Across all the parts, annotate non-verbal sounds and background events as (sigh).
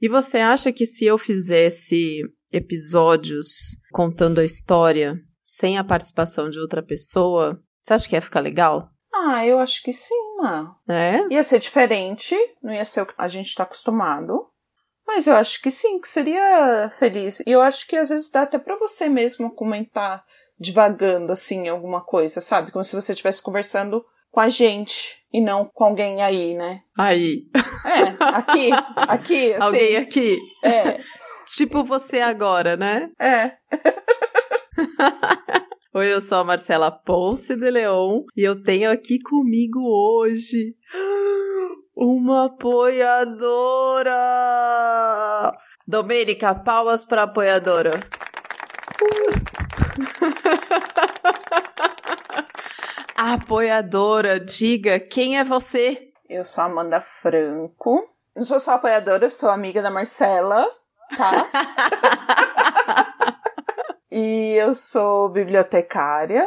E você acha que se eu fizesse episódios contando a história sem a participação de outra pessoa, você acha que ia ficar legal? Ah, eu acho que sim, Má. É? Ia ser diferente, não ia ser o que a gente tá acostumado. Mas eu acho que sim, que seria feliz. E eu acho que às vezes dá até pra você mesmo comentar divagando assim alguma coisa, sabe? Como se você estivesse conversando com a gente e não com alguém aí, né? Aí. É, aqui, aqui, (laughs) assim. Alguém aqui. É, Tipo você agora, né? é. (laughs) Oi, eu sou a Marcela Ponce de Leon e eu tenho aqui comigo hoje uma apoiadora. Domênica, palmas para apoiadora. (laughs) apoiadora, diga quem é você? Eu sou Amanda Franco. Não sou só apoiadora, eu sou amiga da Marcela, tá? (laughs) e eu sou bibliotecária.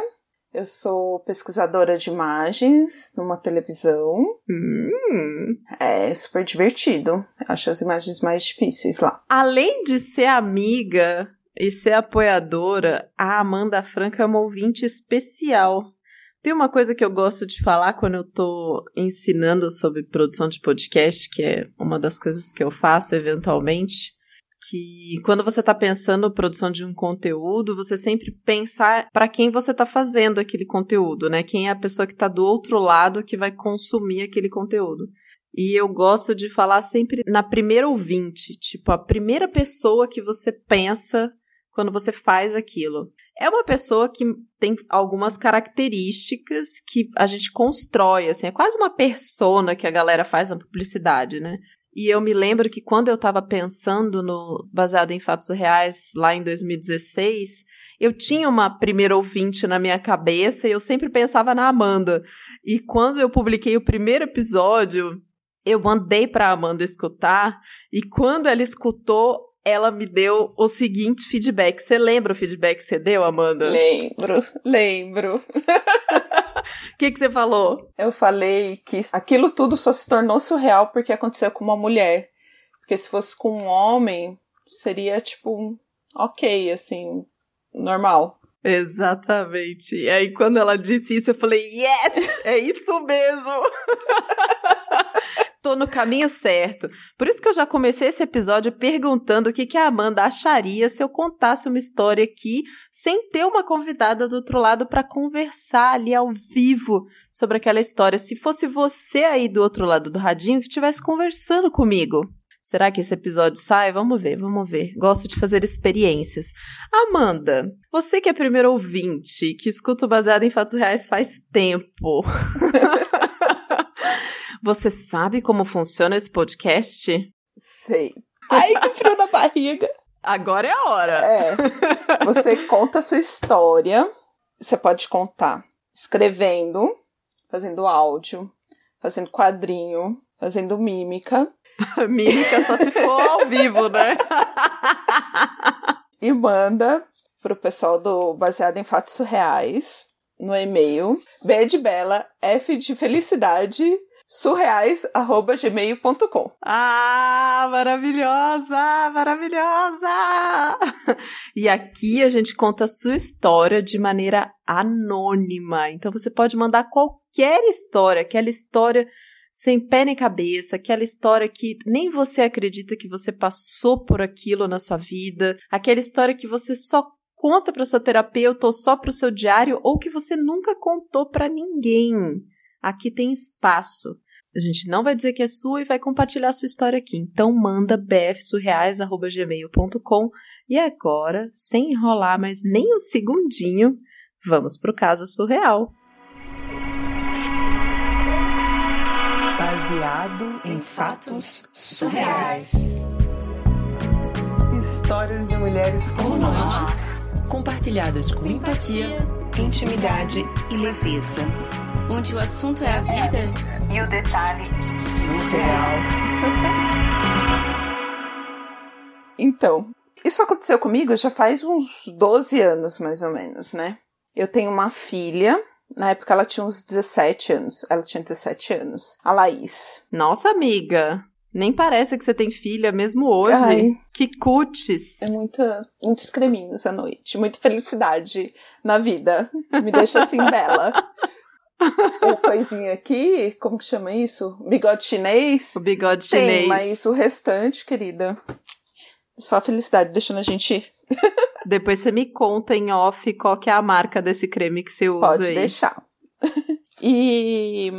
Eu sou pesquisadora de imagens numa televisão. Hum. É super divertido. Acho as imagens mais difíceis lá. Além de ser amiga e ser apoiadora, a Amanda Franca é uma ouvinte especial. Tem uma coisa que eu gosto de falar quando eu tô ensinando sobre produção de podcast, que é uma das coisas que eu faço eventualmente, que quando você tá pensando produção de um conteúdo, você sempre pensar para quem você tá fazendo aquele conteúdo, né? Quem é a pessoa que tá do outro lado que vai consumir aquele conteúdo. E eu gosto de falar sempre na primeira ouvinte, tipo, a primeira pessoa que você pensa quando você faz aquilo. É uma pessoa que tem algumas características que a gente constrói, assim, é quase uma persona que a galera faz na publicidade, né? E eu me lembro que quando eu estava pensando no baseado em fatos reais lá em 2016, eu tinha uma primeira ouvinte na minha cabeça e eu sempre pensava na Amanda. E quando eu publiquei o primeiro episódio, eu mandei para Amanda escutar e quando ela escutou, ela me deu o seguinte feedback. Você lembra o feedback que você deu, Amanda? Lembro, (laughs) lembro. O que, que você falou? Eu falei que aquilo tudo só se tornou surreal porque aconteceu com uma mulher. Porque se fosse com um homem, seria tipo, ok, assim, normal. Exatamente. E aí, quando ela disse isso, eu falei, yes! É isso mesmo! (laughs) Tô no caminho certo. Por isso que eu já comecei esse episódio perguntando o que, que a Amanda acharia se eu contasse uma história aqui sem ter uma convidada do outro lado para conversar ali ao vivo sobre aquela história. Se fosse você aí do outro lado do radinho que estivesse conversando comigo. Será que esse episódio sai? Vamos ver, vamos ver. Gosto de fazer experiências. Amanda, você que é primeiro ouvinte, que escuta o baseado em fatos reais faz tempo. (laughs) você sabe como funciona esse podcast? Sei. Ai, que frio na barriga. Agora é a hora. É. Você conta a sua história. Você pode contar escrevendo, fazendo áudio, fazendo quadrinho, fazendo mímica. (laughs) Mímica só se for ao vivo, né? e manda pro pessoal do Baseado em Fatos Surreais no e-mail B de Bela, F de Felicidade, surreais@gmail.com. Ah, maravilhosa, maravilhosa! E aqui a gente conta a sua história de maneira anônima. Então você pode mandar qualquer história, aquela história sem pé nem cabeça, aquela história que nem você acredita que você passou por aquilo na sua vida, aquela história que você só conta para sua terapeuta ou só para o seu diário ou que você nunca contou para ninguém. Aqui tem espaço. A gente não vai dizer que é sua e vai compartilhar sua história aqui. Então manda bfsurreais@gmail.com e agora, sem enrolar mais nem um segundinho, vamos pro caso surreal. Baseado em fatos surreais. Histórias de mulheres como nós, compartilhadas com empatia, intimidade e leveza. onde o assunto é a vida E o detalhe surreal. (laughs) Então, isso aconteceu comigo já faz uns 12 anos, mais ou menos, né? Eu tenho uma filha, na época ela tinha uns 17 anos. Ela tinha 17 anos. A Laís. Nossa amiga, Nem parece que você tem filha mesmo hoje. Ai. Que cutis. É muita, muitos creminhos à noite, muita felicidade na vida. Me deixa assim (laughs) bela. O coisinha aqui, como que chama isso? Bigode chinês. O bigode Tem, chinês. mas o restante, querida, só a felicidade deixando a gente. (laughs) Depois você me conta em off qual que é a marca desse creme que você usa Pode aí. deixar. (laughs) e,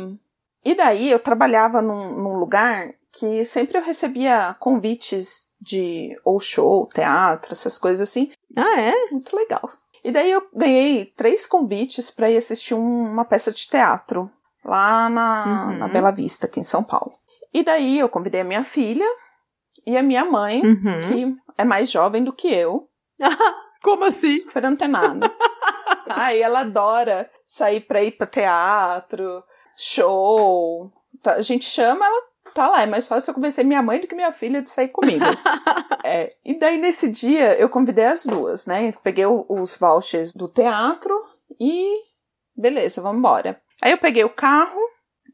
e daí eu trabalhava num, num lugar que sempre eu recebia convites de ou show, teatro, essas coisas assim. Ah, é? Muito legal. E daí eu ganhei três convites para ir assistir um- uma peça de teatro lá na, Uhum. na Bela Vista, aqui em São Paulo. E daí eu convidei a minha filha e a minha mãe, Uhum. que é mais jovem do que eu, (laughs) Como assim? super antenada. (laughs) Ai, ela adora sair pra ir pra teatro, show. Tá, A gente chama, ela tá lá. É mais fácil eu convencer minha mãe do que minha filha de sair comigo. (laughs) É, e daí nesse dia eu convidei as duas, né? Peguei o- os vouchers do teatro e beleza, vamos embora. Aí eu peguei o carro,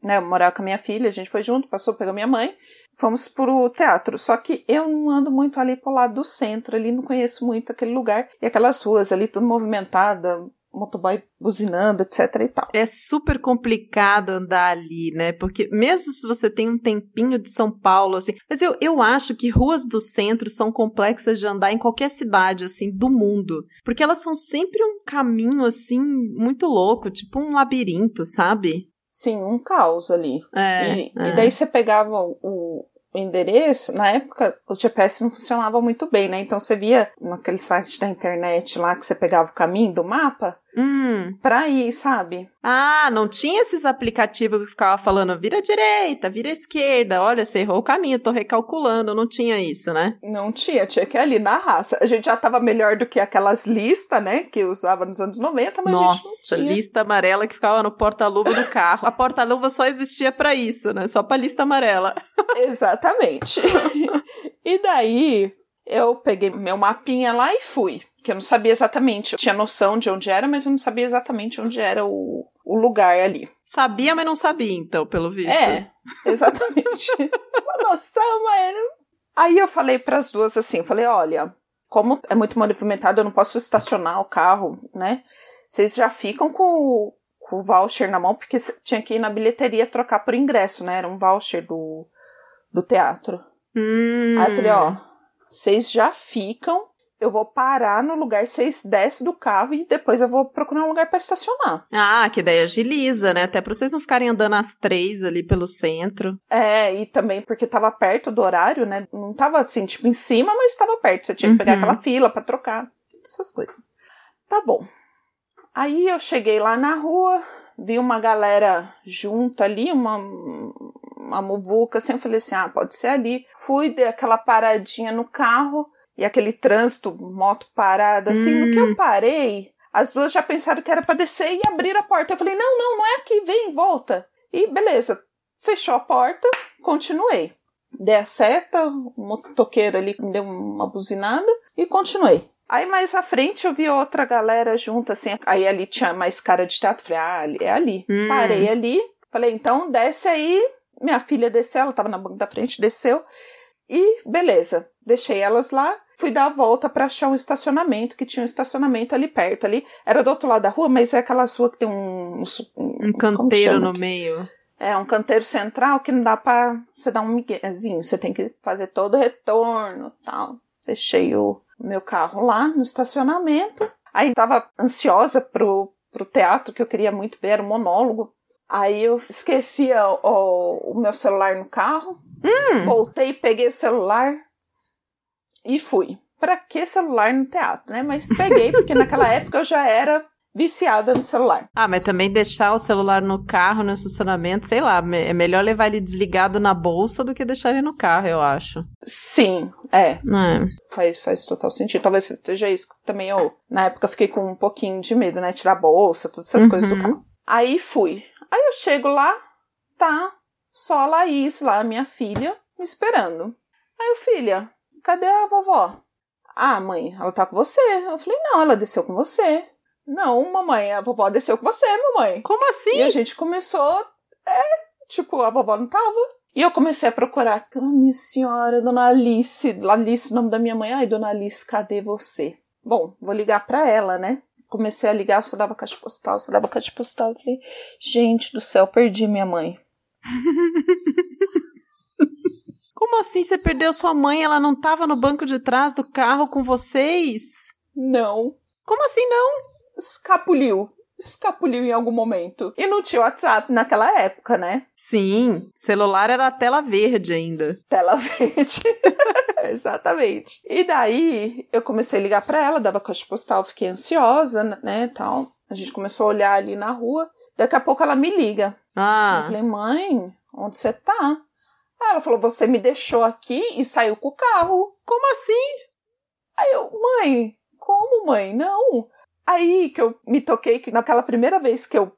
né? Eu morava com a minha filha, a gente foi junto, passou, pegou minha mãe, fomos pro teatro. Só que eu não ando muito ali pro lado do centro, ali não conheço muito aquele lugar. E aquelas ruas ali, tudo movimentada, motoboy buzinando, etc e tal. É super complicado andar ali, né? Porque mesmo se você tem um tempinho de São Paulo, assim. Mas eu, eu acho que ruas do centro são complexas de andar em qualquer cidade, assim, do mundo. Porque elas são sempre um caminho, assim, muito louco, tipo um labirinto, sabe? Sim, um caos ali. É. e, é. e daí você pegava o, o endereço, na época o GPS não funcionava muito bem, né? Então você via naquele site da internet lá que você pegava o caminho do mapa Hum. pra ir, sabe? Ah, não tinha esses aplicativos que ficava falando vira direita, vira esquerda, olha, você errou o caminho, tô recalculando, não tinha isso, né? Não tinha, tinha que ir ali na raça. A gente já tava melhor do que aquelas listas, né? Que usava nos anos 90, mas a Nossa, gente não tinha. lista amarela que ficava no porta-luva do carro. A porta-luva só existia pra isso, né? Só pra lista amarela. (laughs) Exatamente. (laughs) e daí eu peguei meu mapinha lá e fui. Que eu não sabia exatamente. Eu tinha noção de onde era, mas eu não sabia exatamente onde era o, o lugar ali. Sabia, mas não sabia, então, pelo visto. É, exatamente. (laughs) Uma noção, mano. Aí eu falei para as duas assim, eu falei, olha, como é muito movimentado, eu não posso estacionar o carro, né? Vocês já ficam com o, com o voucher na mão, porque tinha que ir na bilheteria trocar por ingresso, né? Era um voucher do, do teatro. Hum. Aí eu falei, ó, vocês já ficam, eu vou parar no lugar, vocês descem do carro e depois eu vou procurar um lugar para estacionar. Ah, que daí agiliza, né? Até pra vocês não ficarem andando às três ali pelo centro. É, e também porque tava perto do horário, né? Não tava assim, tipo, em cima, mas tava perto. Você tinha que pegar Uhum. aquela fila pra trocar. Essas coisas. Tá bom. Aí eu cheguei lá na rua, vi uma galera junta ali, uma, uma muvuca, assim, eu falei assim, ah, pode ser ali. Fui, dei aquela paradinha no carro, e aquele trânsito, moto parada, assim, no que Hum. eu parei, as duas já pensaram que era pra descer e abrir a porta. Eu falei, não, não, não é aqui, vem, volta. E beleza, fechou a porta, continuei. Dei a seta, o motoqueiro ali me deu uma buzinada e continuei. Aí mais à frente eu vi outra galera junto, assim. Aí ali tinha mais cara de teatro. Falei, ah, ali- é ali. Hum. Parei ali. Falei, então desce aí. Minha filha desceu, ela tava na banca da frente, desceu. E beleza, deixei elas lá. Fui dar a volta pra achar um estacionamento, que tinha um estacionamento ali perto. ali Era do outro lado da rua, mas é aquela rua que tem um. Um como canteiro no meio. É, um canteiro central que não dá pra você dar um miguezinho. Você tem que fazer todo o retorno tal. Deixei o meu carro lá no estacionamento. Aí tava ansiosa pro, pro teatro, que eu queria muito ver, era um monólogo. Aí eu esqueci o, o- o meu celular no carro. Voltei, peguei o celular e fui. Pra que celular no teatro, né? Mas peguei, (laughs) porque naquela época eu já era viciada no celular. Ah, mas também deixar o celular no carro, no estacionamento, sei lá, é melhor levar ele desligado na bolsa do que deixar ele no carro, eu acho. Sim, é. É. Faz, faz total sentido. Talvez seja isso que também eu, na época, fiquei com um pouquinho de medo, né? Tirar a bolsa, todas essas Uhum. coisas do carro. Aí fui. Aí eu chego lá, tá só a Laís lá, minha filha, me esperando. Aí eu, filha, cadê a vovó? Ah, mãe, ela tá com você. Eu falei, não, ela desceu com você. Não, mamãe, a vovó desceu com você, mamãe. Como assim? E a gente começou, é, tipo, a vovó não tava. E eu comecei a procurar, "Ah, minha senhora, dona Alice, Alice, o nome da minha mãe, ai, dona Alice, cadê você? Bom, vou ligar pra ela, né? Comecei a ligar, só dava caixa postal, só dava caixa postal. Eu falei, gente do céu, perdi minha mãe. (laughs) Como assim você perdeu sua mãe? Ela não tava no banco de trás do carro com vocês? Não. Como assim não? Escapuliu. Escapuliu em algum momento. E não tinha WhatsApp naquela época, né? Sim, celular era a tela verde ainda. Tela (laughs) verde. (laughs) Exatamente. E daí eu comecei a ligar pra ela, dava caixa postal, fiquei ansiosa, né, tal. A gente começou a olhar ali na rua. Daqui a pouco ela me liga. Eu Ah, falei, mãe, onde você tá? Aí ela falou, você me deixou aqui e saiu com o carro. como assim? Aí eu, mãe, como, mãe? Não. Aí que eu me toquei que naquela primeira vez que eu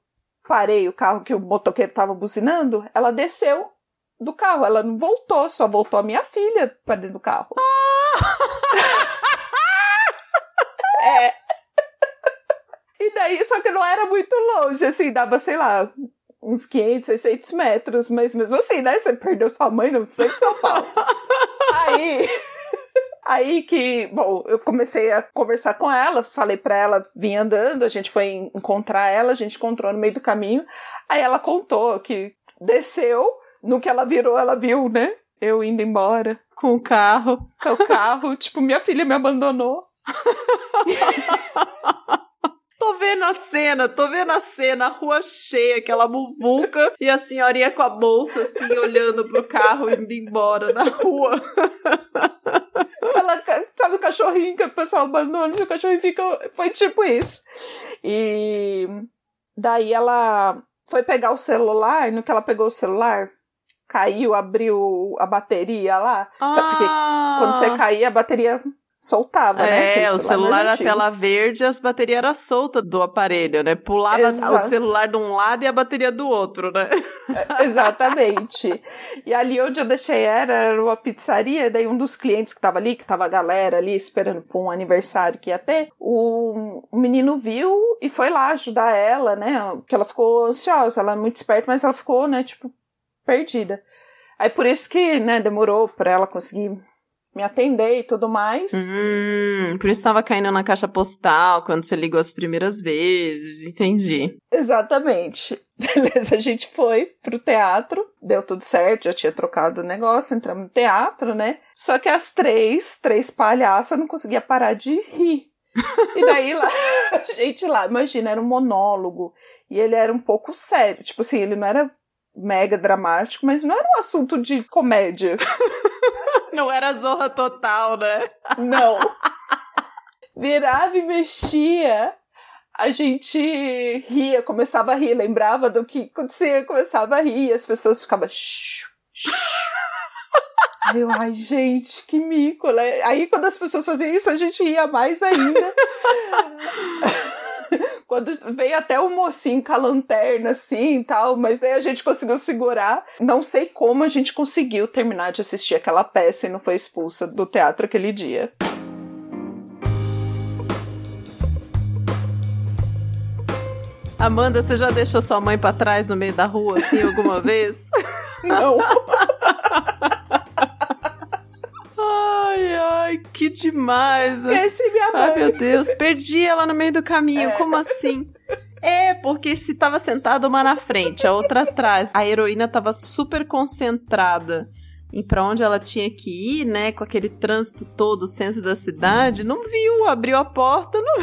parei o carro, que o motoqueiro tava buzinando, ela desceu do carro. Ela não voltou, só voltou a minha filha pra dentro do carro. (laughs) é. E daí, só que não era muito longe, assim, dava, sei lá, uns 500, 600 metros, mas mesmo assim, né? Você perdeu sua mãe no centro de São Paulo. (laughs) Aí. Aí que, bom, eu comecei a conversar com ela, falei pra ela vir andando, a gente foi encontrar ela, a gente encontrou no meio do caminho. Aí ela contou que desceu, no que ela virou, ela viu, né? Eu indo embora Com o carro. com o carro, tipo, minha filha me abandonou. (laughs) Tô vendo a cena, tô vendo a cena, a rua cheia, aquela muvuca, e a senhorinha com a bolsa, assim, olhando pro carro, indo embora na rua. (laughs) Ela, sabe o cachorrinho que o pessoal abandona, e o cachorrinho fica. Foi tipo isso. E daí ela foi pegar o celular, no que ela pegou o celular, caiu, abriu a bateria lá. Sabe porque Ah, quando você caía, a bateria soltava, né? É, o celular na tela verde as baterias eram soltas do aparelho, né? Pulava Exato. o celular de um lado e a bateria do outro, né? Exatamente. E ali onde eu deixei era, era uma pizzaria, daí um dos clientes que tava ali, que tava a galera ali esperando por um aniversário que ia ter, o, o menino viu e foi lá ajudar ela, né? Porque ela ficou ansiosa, ela é muito esperta, mas ela ficou, né, tipo, perdida. Aí por isso que, né, demorou pra ela conseguir me atender e tudo mais. Hum, por isso tava caindo na caixa postal quando você ligou as primeiras vezes, entendi. Exatamente. (laughs) Beleza, a gente foi pro teatro, deu tudo certo, já tinha trocado o negócio, entramos no teatro, né? Só que as três, três palhaças, não conseguia parar de rir. E daí lá, (laughs) a gente lá, imagina, era um monólogo. E ele era um pouco sério. Tipo assim, ele não era mega dramático, mas não era um assunto de comédia. (laughs) Não era zorra total, né? Não. (laughs) Virava e mexia. A gente ria, começava a rir, lembrava do que acontecia, começava a rir, as pessoas ficavam. "Shh, shh". Aí eu, ai, gente, que mico, né? Aí quando as pessoas faziam isso, a gente ria mais ainda. (laughs) Quando veio até o mocinho com a lanterna, assim e tal, mas daí a gente conseguiu segurar. Não sei como a gente conseguiu terminar de assistir aquela peça e não foi expulsa do teatro aquele dia. Amanda, você já deixou sua mãe pra trás no meio da rua, assim, alguma (laughs) vez? Não. (laughs) Ai, que demais. Esse minha mãe. Ai, meu Deus, perdi ela no meio do caminho, É. como assim? É, porque se tava sentada uma na frente, a outra atrás. A heroína tava super concentrada em pra onde ela tinha que ir, né? Com aquele trânsito todo, o centro da cidade. Não viu, abriu a porta, não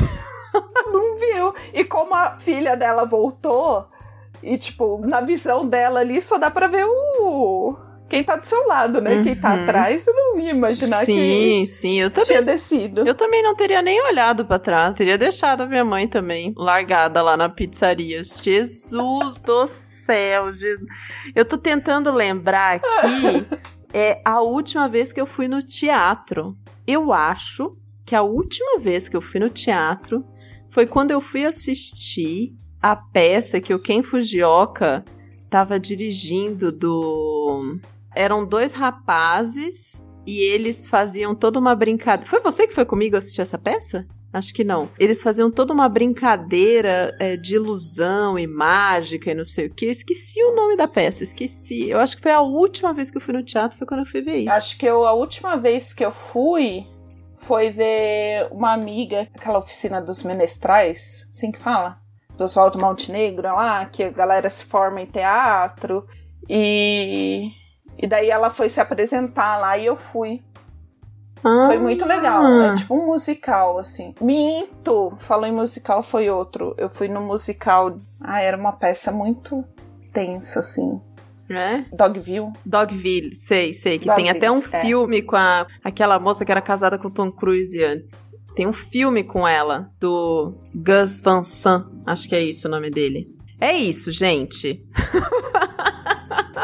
não viu. E como a filha dela voltou, e tipo, na visão dela ali só dá pra ver o. Quem tá do seu lado, né? Quem tá Uhum. atrás, eu não ia imaginar Sim, sim, eu que também. tinha descido. Eu também não teria nem olhado pra trás, teria deixado a minha mãe também largada lá na pizzaria. Jesus do céu, Jesus. Eu tô tentando lembrar aqui (laughs) é a última vez que eu fui no teatro. Eu acho que a última vez que eu fui no teatro foi quando eu fui assistir a peça que o Ken Fujioka tava dirigindo do eram dois rapazes e eles faziam toda uma brincadeira. Foi você que foi comigo assistir essa peça? Acho que não. Eles faziam toda uma brincadeira é, de ilusão e mágica e não sei o que. Eu esqueci o nome da peça, esqueci. Eu acho que foi a última vez que eu fui no teatro, foi quando eu fui ver isso. Acho que eu, a última vez que eu fui foi ver uma amiga, aquela oficina dos menestrais, assim que fala? Do Oswaldo Montenegro lá, que a galera se forma em teatro. E, e daí ela foi se apresentar lá e eu fui. Ah, Foi muito legal. É tipo um musical, assim. Minto! Falou em musical, foi outro. Eu fui no musical. Ah, era uma peça muito tensa, assim. É? Dogville. Dogville, sei, sei. Que Dogville, tem até um é. filme com a, aquela moça que era casada com o Tom Cruise antes. Tem um filme com ela, do Gus Van Sant. Acho que é isso o nome dele. É isso, gente. (laughs)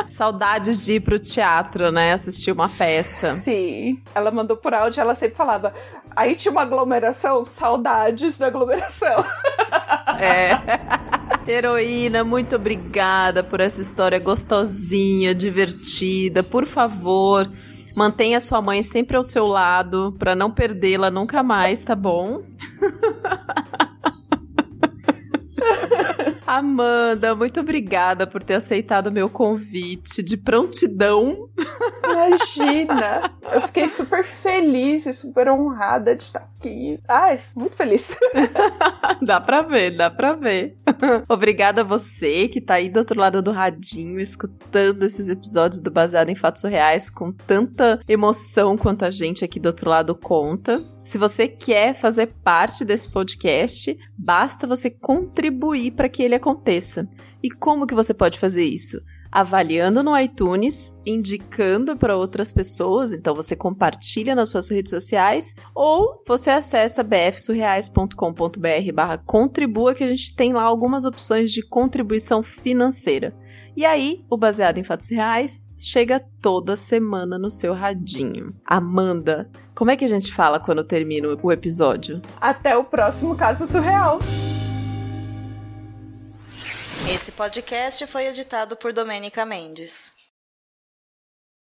Saudades de ir pro teatro, né? Assistir uma peça. Sim. Ela mandou por áudio, ela sempre falava. Aí tinha uma aglomeração, saudades da aglomeração. (laughs) É. (laughs) Heroína, muito obrigada por essa história gostosinha, divertida. Por favor, mantenha sua mãe sempre ao seu lado pra não perdê-la nunca mais, tá bom? (laughs) Amanda, muito obrigada por ter aceitado o meu convite de prontidão. Imagina! Eu fiquei super feliz e super honrada de estar aqui. Ai, muito feliz. (laughs) dá pra ver, dá pra ver. (laughs) Obrigada a você que tá aí do outro lado do radinho, escutando esses episódios do Baseado em Fatos Reais com tanta emoção quanto a gente aqui do outro lado conta. Se você quer fazer parte desse podcast, basta você contribuir para que ele aconteça. E como que você pode fazer isso? avaliando no iTunes, indicando para outras pessoas, então você compartilha nas suas redes sociais, ou você acessa bfsurreais.com.br barra contribua, que a gente tem lá algumas opções de contribuição financeira. E aí, o Baseado em Fatos Reais chega toda semana no seu radinho. Amanda, como é que a gente fala quando termina o episódio? Até o próximo caso surreal. Esse podcast foi editado por Domênica Mendes.